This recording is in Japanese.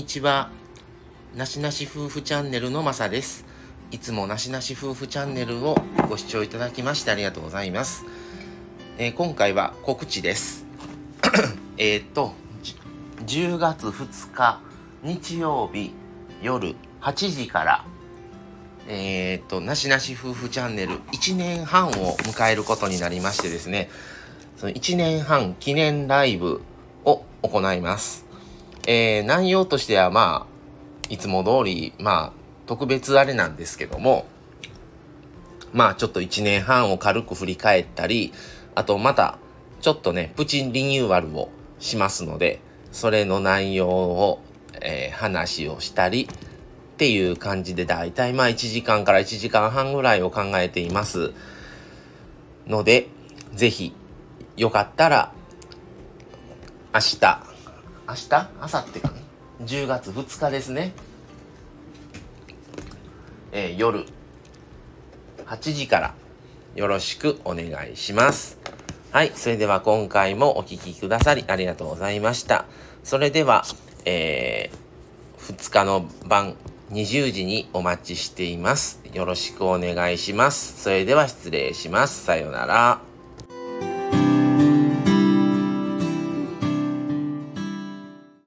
にちは。なしなし夫婦チャンネルのまさです。いつもなしなし夫婦チャンネルをご視聴いただきましてありがとうございます。えー、今回は告知です。えっと、10月2日日曜日夜8時から、えっ、と、なしなし夫婦チャンネル1年半を迎えることになりましてですね、その1年半記念ライブを行います。えー、内容としてはまあ、いつも通り、まあ、特別あれなんですけども、まあちょっと1年半を軽く振り返ったり、あとまた、ちょっとね、プチンリニューアルをしますので、それの内容を、えー、話をしたり、っていう感じで、だいたいまあ1時間から1時間半ぐらいを考えています。ので、ぜひ、よかったら、明日、明日？明後日かね。10月2日ですね。えー、夜8時からよろしくお願いします。はい。それでは今回もお聴きくださりありがとうございました。それでは、えー、2日の晩20時にお待ちしています。よろしくお願いします。それでは失礼します。さようなら。